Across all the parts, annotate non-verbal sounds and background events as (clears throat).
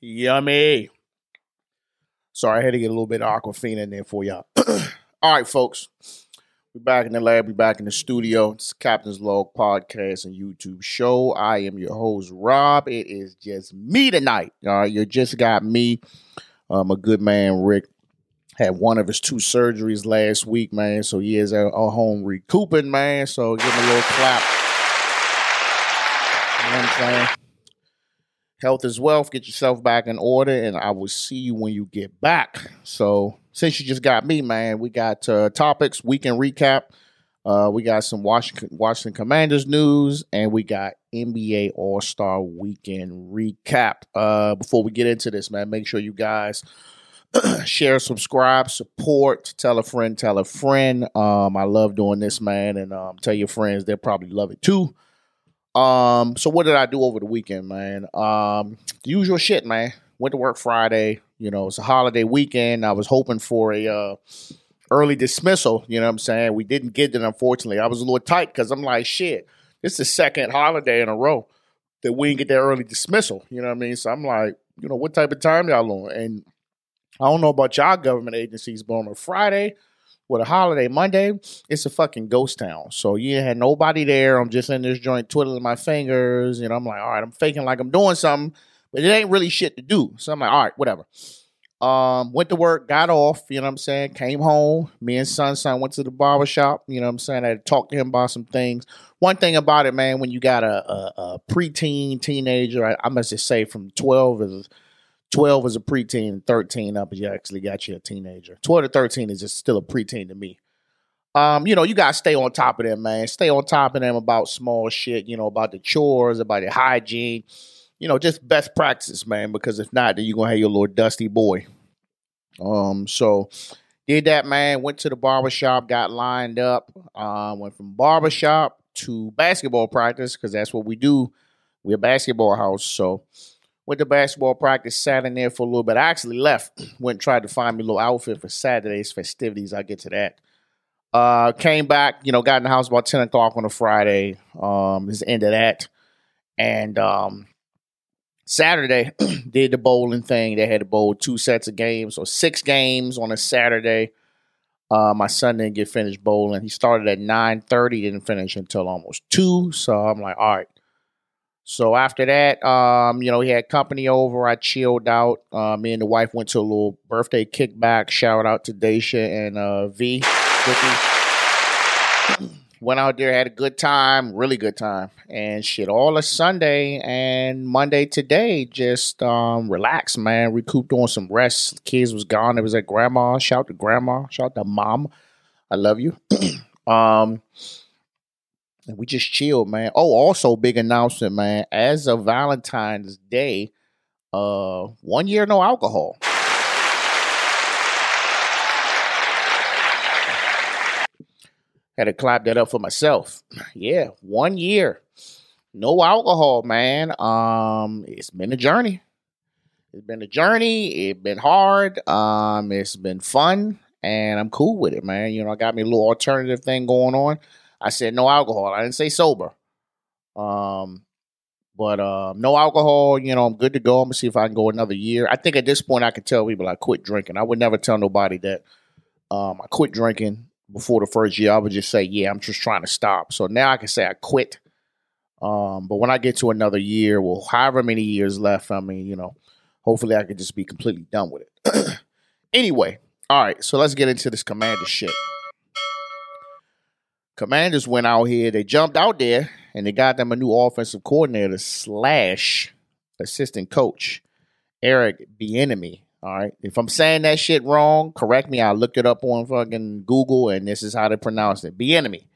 Yummy. Sorry, I had to get a little bit of Aquafina in there for y'all. (clears throat) All right, folks. We're back in the lab. We're back in the studio. It's Captain's Log podcast and YouTube show. I am your host, Rob. It is just me tonight. All right, you just got me. Um, a good man, Rick, had one of his two surgeries last week, man. So he is at home recouping, man. So give him a little clap. You know what I'm saying? Health is wealth. Get yourself back in order, and I will see you when you get back. So, since you just got me, man, we got uh, topics, weekend recap. Uh, we got some Washington, Washington Commanders news, and we got NBA All Star Weekend recap. Uh, before we get into this, man, make sure you guys (clears throat) share, subscribe, support, tell a friend, tell a friend. Um, I love doing this, man, and um, tell your friends they'll probably love it too. Um, so what did I do over the weekend, man? Um, usual shit, man. Went to work Friday. You know, it's a holiday weekend. I was hoping for a uh, early dismissal. You know what I'm saying? We didn't get it, unfortunately. I was a little tight because I'm like, shit, this is the second holiday in a row that we didn't get that early dismissal. You know what I mean? So I'm like, you know, what type of time y'all on? And I don't know about y'all government agencies, but on a Friday, with a holiday Monday, it's a fucking ghost town. So you had nobody there. I'm just in this joint twiddling my fingers. You know, I'm like, all right, I'm faking like I'm doing something, but it ain't really shit to do. So I'm like, all right, whatever. Um, went to work, got off, you know what I'm saying? Came home. Me and son son went to the barber shop, you know what I'm saying? I had to talk to him about some things. One thing about it, man, when you got a, a, a preteen teenager, I, I must just say from 12 is 12 is a preteen, 13 up you actually got you a teenager. 12 to 13 is just still a preteen to me. Um, you know, you gotta stay on top of them, man. Stay on top of them about small shit, you know, about the chores, about the hygiene, you know, just best practices, man. Because if not, then you're gonna have your little dusty boy. Um, so did that, man. Went to the barbershop, got lined up, uh, went from barbershop to basketball practice, because that's what we do. We're a basketball house, so went to basketball practice, sat in there for a little bit. I actually left, (clears throat) went and tried to find me a little outfit for Saturday's festivities. I'll get to that. Uh, came back, you know, got in the house about 10 o'clock on a Friday. Um, is the end of that. And um, Saturday, (clears throat) did the bowling thing. They had to bowl two sets of games, so six games on a Saturday. Uh, my son didn't get finished bowling. He started at 9.30, didn't finish until almost 2. So I'm like, all right, so after that, um, you know, he had company over. I chilled out. Uh, me and the wife went to a little birthday kickback. Shout out to Daisha and uh, V. (clears throat) went out there, had a good time, really good time, and shit. All of Sunday and Monday today, just um, relax, man. Recouped on some rest. kids was gone. It was at grandma. Shout to grandma. Shout to mom. I love you. (clears throat) um, we just chilled, man. Oh, also big announcement, man. As of Valentine's Day, uh, one year no alcohol. Had to clap that up for myself. Yeah, one year. No alcohol, man. Um, it's been a journey. It's been a journey. It's been hard. Um, it's been fun, and I'm cool with it, man. You know, I got me a little alternative thing going on. I said no alcohol. I didn't say sober. Um, but uh, no alcohol. You know, I'm good to go. I'm gonna see if I can go another year. I think at this point I could tell people I quit drinking. I would never tell nobody that um, I quit drinking before the first year. I would just say, yeah, I'm just trying to stop. So now I can say I quit. Um, but when I get to another year, well, however many years left, I mean, you know, hopefully I can just be completely done with it. (clears throat) anyway, all right. So let's get into this commander shit. Commanders went out here. They jumped out there and they got them a new offensive coordinator slash assistant coach, Eric Bieniemy. All right. If I'm saying that shit wrong, correct me. I looked it up on fucking Google, and this is how they pronounce it. Bieniemy.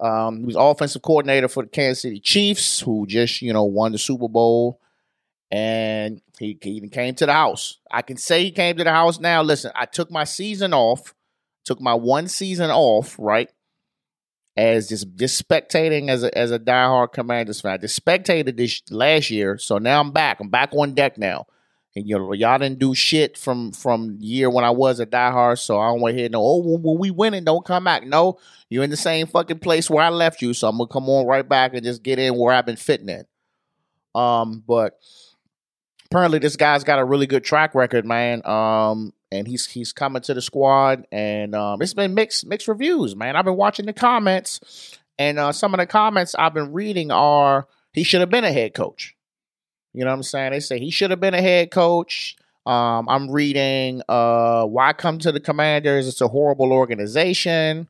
Um, he was offensive coordinator for the Kansas City Chiefs, who just you know won the Super Bowl, and he, he came to the house. I can say he came to the house now. Listen, I took my season off, took my one season off, right? As just just spectating as a as a diehard Commanders fan. I just spectated this last year, so now I'm back. I'm back on deck now. And you know, y'all didn't do shit from from year when I was a diehard, so I don't want to hear no. Oh, when we winning, don't come back. No, you're in the same fucking place where I left you, so I'm gonna come on right back and just get in where I've been fitting in. Um, but apparently this guy's got a really good track record, man. Um, and he's he's coming to the squad, and um, it's been mixed mixed reviews, man. I've been watching the comments, and uh, some of the comments I've been reading are he should have been a head coach. You know what I'm saying? They say he should have been a head coach. Um, I'm reading uh, why come to the Commanders? It's a horrible organization.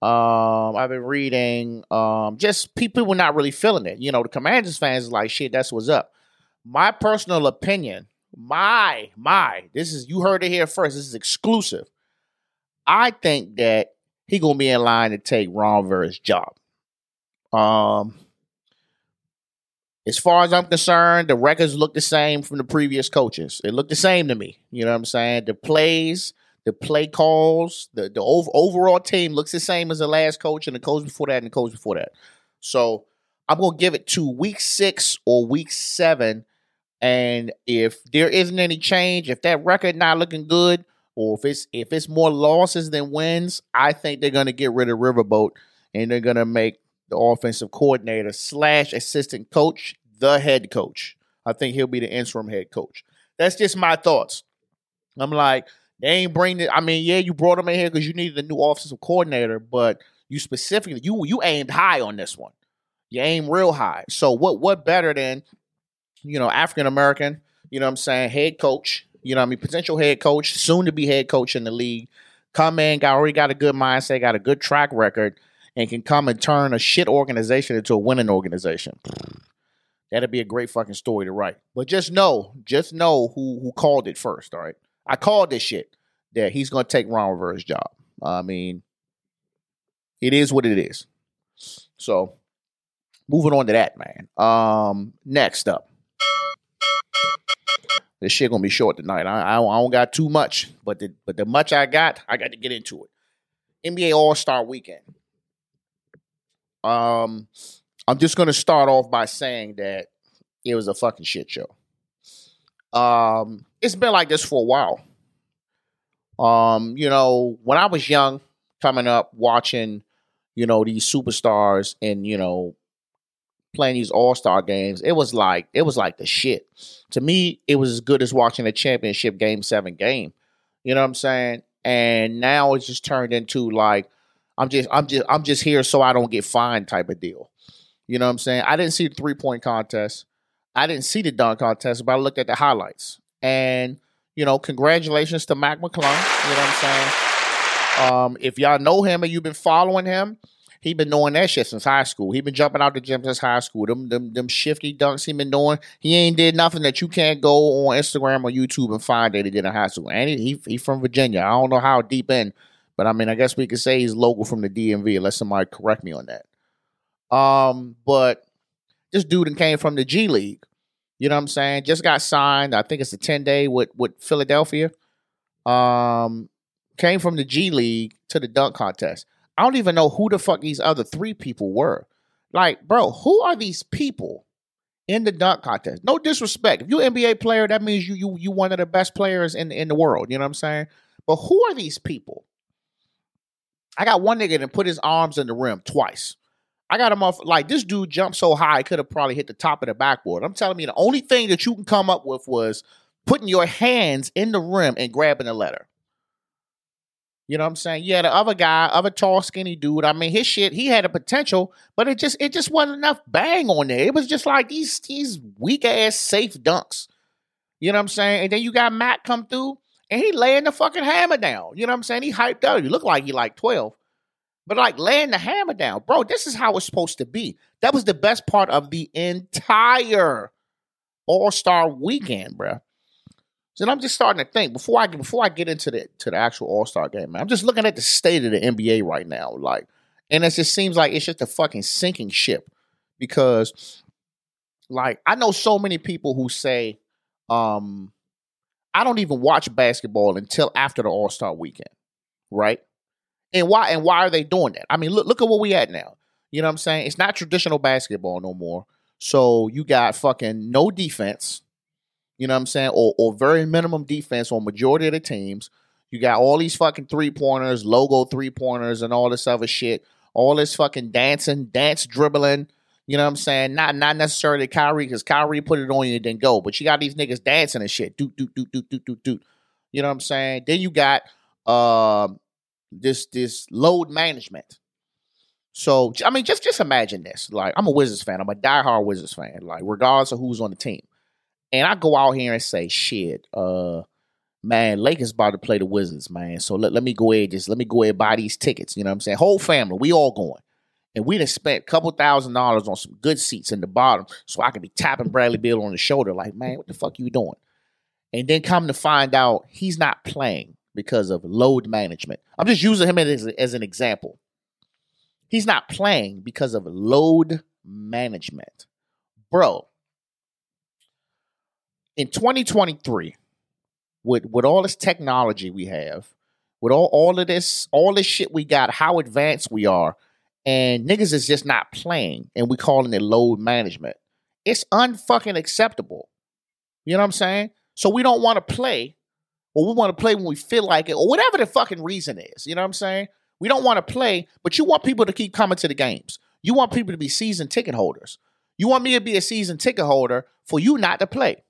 Um, I've been reading um, just people were not really feeling it. You know, the Commanders fans like shit. That's what's up. My personal opinion my my this is you heard it here first. This is exclusive. I think that he gonna be in line to take ron rivera's job. Um as far as i'm concerned the records look the same from the previous coaches. It looked the same to me. You know what i'm saying? The plays the play calls the, the over, overall team looks the same as the last coach and the coach before that and the coach before that. So i'm gonna give it to week six or week seven and if there isn't any change, if that record not looking good, or if it's if it's more losses than wins, I think they're gonna get rid of Riverboat and they're gonna make the offensive coordinator slash assistant coach the head coach. I think he'll be the interim head coach. That's just my thoughts. I'm like, they ain't bring it. I mean, yeah, you brought him in here because you needed a new offensive coordinator, but you specifically you you aimed high on this one. You aim real high. So what what better than you know, African American, you know what I'm saying, head coach, you know I mean, potential head coach, soon to be head coach in the league. Come in, got already got a good mindset, got a good track record, and can come and turn a shit organization into a winning organization. That'd be a great fucking story to write. But just know, just know who who called it first, all right? I called this shit that he's gonna take Ron Rivera's job. I mean, it is what it is. So moving on to that, man. Um, next up. This shit gonna be short tonight. I, I, I don't got too much, but the but the much I got, I got to get into it. NBA All Star Weekend. Um, I'm just gonna start off by saying that it was a fucking shit show. Um, it's been like this for a while. Um, you know, when I was young, coming up, watching, you know, these superstars and you know playing these All Star games, it was like it was like the shit. To me, it was as good as watching a championship game seven game. You know what I'm saying? And now it's just turned into like I'm just I'm just I'm just here so I don't get fined type of deal. You know what I'm saying? I didn't see the three point contest. I didn't see the dunk contest, but I looked at the highlights. And, you know, congratulations to Mac McClung. You know what I'm saying? Um, if y'all know him and you've been following him, he been doing that shit since high school. He been jumping out the gym since high school. Them them them shifty dunks he been doing. He ain't did nothing that you can't go on Instagram or YouTube and find that he did in high school. And he he, he from Virginia. I don't know how deep in, but I mean I guess we could say he's local from the DMV unless somebody correct me on that. Um, but this dude came from the G League. You know what I'm saying? Just got signed. I think it's a 10 day with with Philadelphia. Um, came from the G League to the dunk contest. I don't even know who the fuck these other three people were. Like, bro, who are these people in the dunk contest? No disrespect. If you're an NBA player, that means you you you one of the best players in in the world. You know what I'm saying? But who are these people? I got one nigga that put his arms in the rim twice. I got him off like this dude jumped so high, could have probably hit the top of the backboard. I'm telling you, the only thing that you can come up with was putting your hands in the rim and grabbing the letter. You know what I'm saying? Yeah, the other guy, other tall, skinny dude. I mean, his shit, he had a potential, but it just it just wasn't enough bang on there. It was just like these these weak ass safe dunks. You know what I'm saying? And then you got Mac come through and he laying the fucking hammer down. You know what I'm saying? He hyped up. He looked like he like 12. But like laying the hammer down. Bro, this is how it's supposed to be. That was the best part of the entire All-Star weekend, bro. So I'm just starting to think before I before I get into the to the actual All Star game, man. I'm just looking at the state of the NBA right now, like, and it just seems like it's just a fucking sinking ship because, like, I know so many people who say, um, I don't even watch basketball until after the All Star weekend, right? And why and why are they doing that? I mean, look look at what we at now. You know what I'm saying? It's not traditional basketball no more. So you got fucking no defense you know what I'm saying, or or very minimum defense on majority of the teams. You got all these fucking three pointers, logo three pointers, and all this other shit. All this fucking dancing, dance dribbling. You know what I'm saying? Not not necessarily Kyrie, because Kyrie put it on you and then go. But you got these niggas dancing and shit. Doot, doot, doot, doot, doot, doot, doot. You know what I'm saying? Then you got um this this load management. So I mean, just just imagine this. Like I'm a Wizards fan. I'm a diehard Wizards fan. Like regardless of who's on the team, and I go out here and say, shit, uh, man, Lakers about to play the Wizards, man. So let, let me go ahead, just let me go ahead buy these tickets. You know what I'm saying? Whole family, we all going. And we done spent a couple thousand dollars on some good seats in the bottom so I could be tapping Bradley Beal on the shoulder, like, man, what the fuck you doing? And then come to find out he's not playing because of load management. I'm just using him as, as an example. He's not playing because of load management. Bro, in 2023, with with all this technology we have, with all, all of this, all this shit we got, how advanced we are, and niggas is just not playing, and we calling it load management. It's unfucking acceptable. You know what I'm saying? So we don't want to play, or we want to play when we feel like it, or whatever the fucking reason is. You know what I'm saying? We don't want to play, but you want people to keep coming to the games. You want people to be season ticket holders. You want me to be a season ticket holder for you not to play.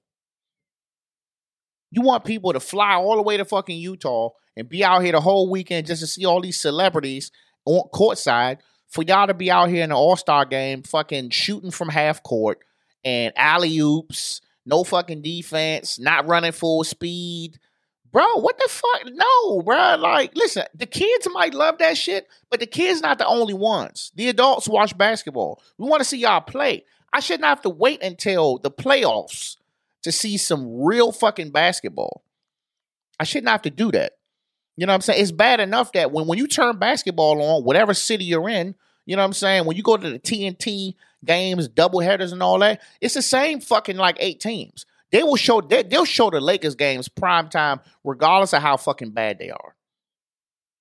You want people to fly all the way to fucking Utah and be out here the whole weekend just to see all these celebrities on courtside for y'all to be out here in the All Star game, fucking shooting from half court and alley oops, no fucking defense, not running full speed. Bro, what the fuck? No, bro. Like, listen, the kids might love that shit, but the kids not the only ones. The adults watch basketball. We want to see y'all play. I shouldn't have to wait until the playoffs to see some real fucking basketball. I shouldn't have to do that. You know what I'm saying? It's bad enough that when, when you turn basketball on, whatever city you're in, you know what I'm saying? When you go to the TNT games, double headers and all that, it's the same fucking like eight teams. They will show they, will show the Lakers games prime time, regardless of how fucking bad they are.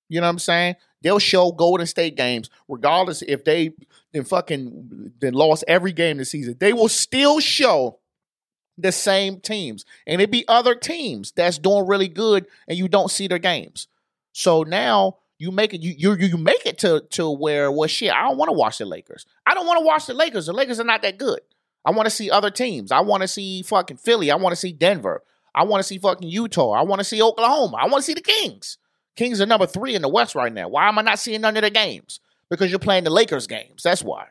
You know what I'm saying? They'll show Golden State games, regardless if they then fucking then lost every game this season. They will still show the same teams. And it be other teams that's doing really good and you don't see their games. So now you make it you you you make it to to where well shit, I don't want to watch the Lakers. I don't want to watch the Lakers. The Lakers are not that good. I want to see other teams. I want to see fucking Philly. I want to see Denver. I want to see fucking Utah. I want to see Oklahoma. I want to see the Kings. Kings are number three in the West right now. Why am I not seeing none of the games? Because you're playing the Lakers games. That's why.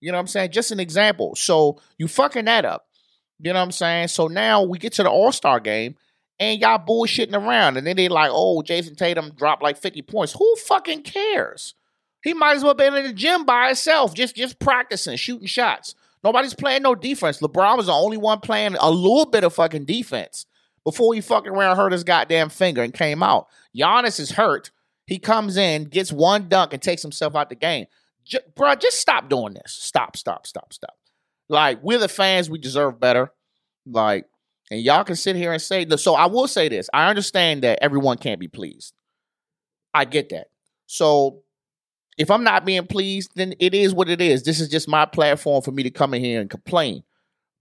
You know what I'm saying? Just an example. So you fucking that up. You know what I'm saying? So now we get to the All Star game and y'all bullshitting around. And then they like, oh, Jayson Tatum dropped like 50 points. Who fucking cares? He might as well been in the gym by himself, just just practicing, shooting shots. Nobody's playing no defense. LeBron was the only one playing a little bit of fucking defense before he fucking around hurt his goddamn finger and came out. Giannis is hurt. He comes in, gets one dunk, and takes himself out the game. J- bro, just stop doing this. Stop, stop, stop, stop. Like we're the fans, we deserve better. Like, and y'all can sit here and say, so I will say this. I understand that everyone can't be pleased. I get that. So if I'm not being pleased, then it is what it is. This is just my platform for me to come in here and complain.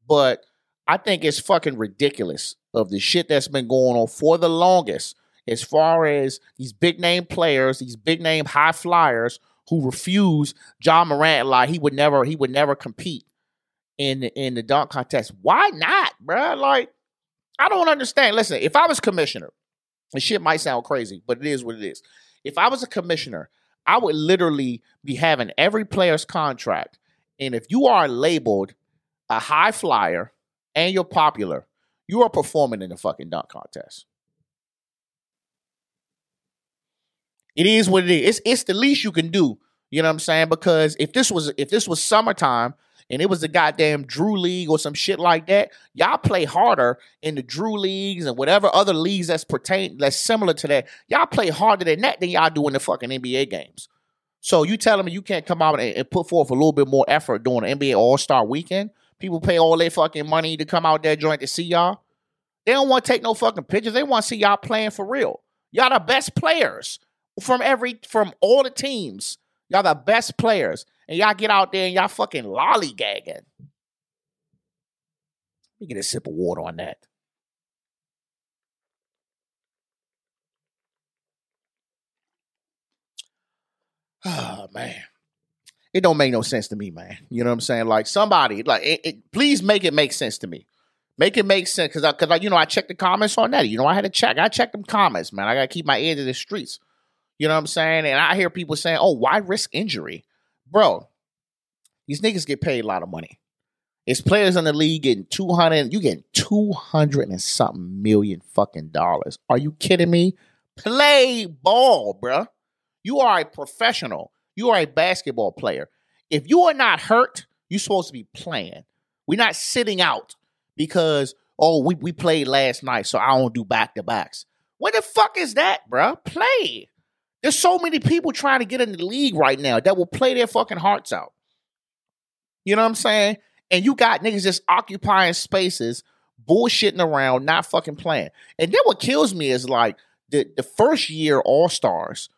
But I think it's fucking ridiculous of the shit that's been going on for the longest as far as these big name players, these big name high flyers who refuse Ja Morant like he would never he would never compete in the, in the dunk contest. Why not, bro? Like, I don't understand. Listen, if I was commissioner, and shit might sound crazy, but it is what it is. If I was a commissioner, I would literally be having every player's contract. And if you are labeled a high flyer and you're popular, you are performing in the fucking dunk contest. It is what it is. It's it's the least you can do. You know what I'm saying? Because if this was if this was summertime and it was the goddamn Drew League or some shit like that, y'all play harder in the Drew leagues and whatever other leagues that's pertain that's similar to that. Y'all play harder than that than y'all do in the fucking NBA games. So you telling me you can't come out and, and put forth a little bit more effort during the NBA All Star Weekend? People pay all their fucking money to come out there joint to see y'all. They don't want to take no fucking pictures. They want to see y'all playing for real. Y'all the best players from every from all the teams. Y'all the best players and y'all get out there and y'all fucking lollygagging. Let me get a sip of water on that. Oh man. it don't make no sense to me, man. You know what I'm saying? Like somebody, like, it, it, please make it make sense to me. Make it make sense, because I, because I, you know, I checked the comments on that. You know, I had to check. I checked them comments, man. I got to keep my ear to the streets. You know what I'm saying? And I hear people saying, "Oh, why risk injury, bro?" These niggas get paid a lot of money. It's players in the league getting 200, you getting 200 and something million fucking dollars. Are you kidding me? Play ball, bruh. You are a professional. You are a basketball player. If you are not hurt, you're supposed to be playing. We're not sitting out because, oh, we, we played last night, so I don't do back to backs. What the fuck is that, bruh? Play. There's so many people trying to get in the league right now that will play their fucking hearts out. You know what I'm saying? And you got niggas just occupying spaces, bullshitting around, not fucking playing. And then what kills me is like the, the first year All Stars,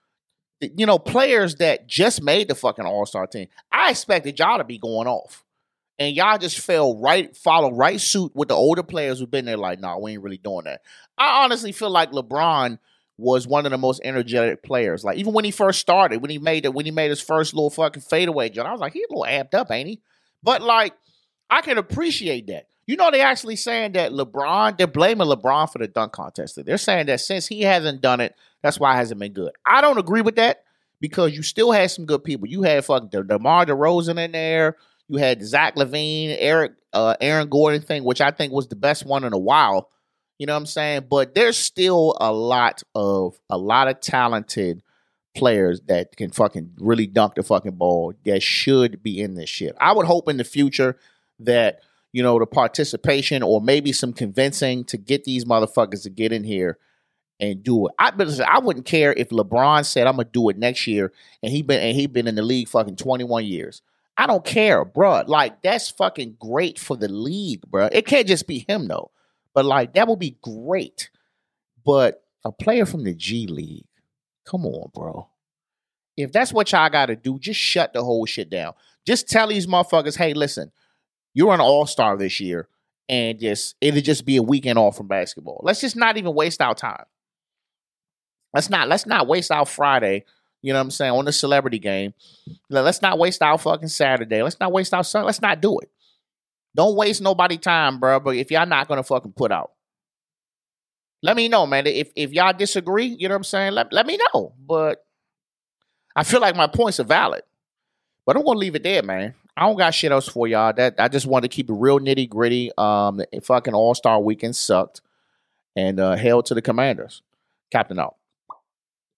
you know, players that just made the fucking All Star team. I expected y'all to be going off. And y'all just fell right, follow right suit with the older players who've been there, like, nah, we ain't really doing that. I honestly feel like LeBron was one of the most energetic players. Like even when he first started, when he made it, when he made his first little fucking fadeaway jump, I was like, he's a little amped up, ain't he? But like, I can appreciate that. You know, they actually saying that LeBron, they're blaming LeBron for the dunk contest. They're saying that since he hasn't done it, that's why it hasn't been good. I don't agree with that because you still had some good people. You had fucking the DeMar DeRozan in there. You had Zach LaVine, Eric, uh, Aaron Gordon thing, which I think was the best one in a while. You know what I'm saying? But there's still a lot of a lot of talented players that can fucking really dunk the fucking ball that should be in this shit. I would hope in the future that you know the participation or maybe some convincing to get these motherfuckers to get in here and do it. I I wouldn't care if LeBron said I'm gonna do it next year and he been and he been in the league fucking 21 years. I don't care, bro. Like that's fucking great for the league, bro. It can't just be him though. But like that would be great. But a player from the G League, come on, bro. If that's what y'all got to do, just shut the whole shit down. Just tell these motherfuckers, hey, listen, you're an all star this year, and just it'll just be a weekend off from basketball. Let's just not even waste our time. Let's not let's not waste our Friday. You know what I'm saying on the celebrity game. Let's not waste our fucking Saturday. Let's not waste our Sunday. Let's not do it. Don't waste nobody time, bro. But if y'all not gonna fucking put out, let me know, man. If if y'all disagree, you know what I'm saying. Let let me know. But I feel like my points are valid. But I'm gonna leave it there, man. I don't got shit else for y'all. That I just wanted to keep it real nitty gritty. Um, fucking All Star Weekend sucked, and uh, hell to the Commanders. Captain out.